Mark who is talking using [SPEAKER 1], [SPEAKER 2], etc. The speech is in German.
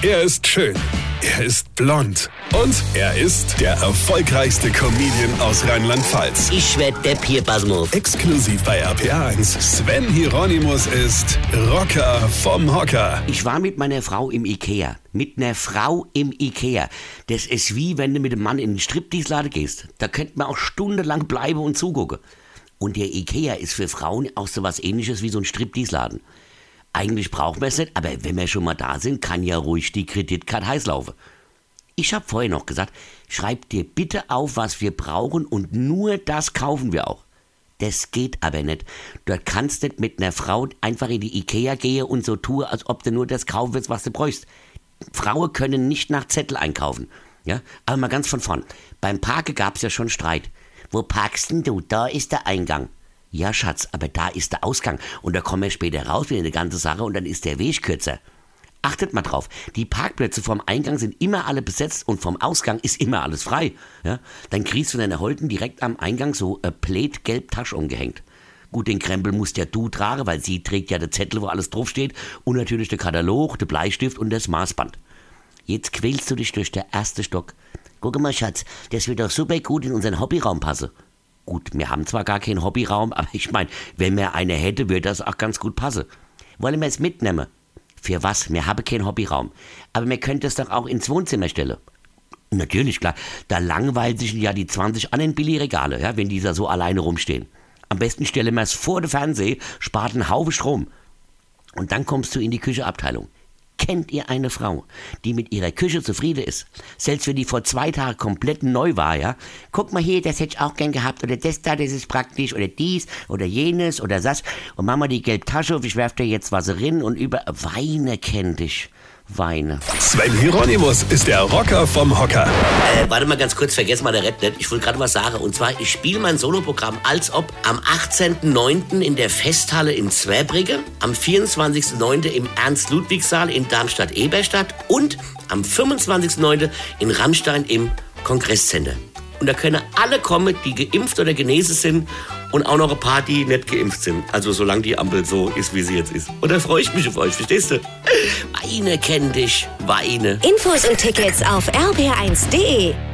[SPEAKER 1] Er ist schön. Er ist blond. Und er ist der erfolgreichste Comedian aus Rheinland-Pfalz.
[SPEAKER 2] Ich werd der Pierpasmus.
[SPEAKER 1] Exklusiv bei RPA1. Sven Hieronymus ist Rocker vom Hocker.
[SPEAKER 2] Ich war mit meiner Frau im Ikea. Mit einer Frau im Ikea. Das ist wie wenn du mit einem Mann in den Striptease-Laden gehst. Da könnte man auch stundenlang bleiben und zugucken. Und der Ikea ist für Frauen auch so was ähnliches wie so ein Striptease-Laden. Eigentlich braucht man es nicht, aber wenn wir schon mal da sind, kann ja ruhig die Kreditkarte heiß laufen. Ich habe vorher noch gesagt, schreib dir bitte auf, was wir brauchen und nur das kaufen wir auch. Das geht aber nicht. Dort kannst du nicht mit einer Frau einfach in die Ikea gehen und so tun, als ob du nur das kaufen willst, was du bräuchst. Frauen können nicht nach Zettel einkaufen. Ja? Aber mal ganz von vorn. Beim Parke gab es ja schon Streit. Wo parkst denn du? Da ist der Eingang. Ja, Schatz, aber da ist der Ausgang. Und da kommen wir später raus wieder eine ganze Sache und dann ist der Weg kürzer. Achtet mal drauf, die Parkplätze vom Eingang sind immer alle besetzt und vom Ausgang ist immer alles frei. Ja? Dann kriegst du deine Holden direkt am Eingang so eine Plate gelb Tasche umgehängt. Gut, den Krempel musst ja du tragen, weil sie trägt ja den Zettel, wo alles draufsteht und natürlich der Katalog, der Bleistift und das Maßband. Jetzt quälst du dich durch den ersten Stock. Guck mal, Schatz, das wird doch super gut in unseren Hobbyraum passen. Gut, wir haben zwar gar keinen Hobbyraum, aber ich meine, wenn wir eine hätte, würde das auch ganz gut passen. Wollen wir es mitnehmen? Für was? Wir haben keinen Hobbyraum. Aber wir könnten es doch auch ins Wohnzimmer stellen. Natürlich, klar. Da langweilen sich ja die 20 anderen Billigregale, ja, wenn die da so alleine rumstehen. Am besten stellen wir es vor den Fernseher, spart einen Haufen Strom. Und dann kommst du in die Kücheabteilung. Kennt ihr eine Frau, die mit ihrer Küche zufrieden ist? Selbst wenn die vor zwei Tagen komplett neu war, ja? Guck mal hier, das hätte ich auch gern gehabt. Oder das da, das ist praktisch. Oder dies, oder jenes, oder das. Und Mama, die gelbe Tasche auf, ich werf dir jetzt was rein und über... Weine kennt dich. Weine.
[SPEAKER 1] Sven Hieronymus ist der Rocker vom Hocker.
[SPEAKER 2] Äh, warte mal ganz kurz, vergiss mal der nicht. Ich wollte gerade was sagen. Und zwar, ich spiele mein Soloprogramm als ob am 18.09. in der Festhalle in Zweibrigge, am 24.09. im Ernst-Ludwigs-Saal in Darmstadt-Eberstadt und am 25.09. in Rammstein im Kongresscenter. Und da können alle kommen, die geimpft oder genesen sind und auch noch ein paar, die nicht geimpft sind. Also solange die Ampel so ist, wie sie jetzt ist. Und da freue ich mich auf euch, verstehst du? Weine kenn dich, Weine.
[SPEAKER 3] Infos und Tickets auf rb1.de.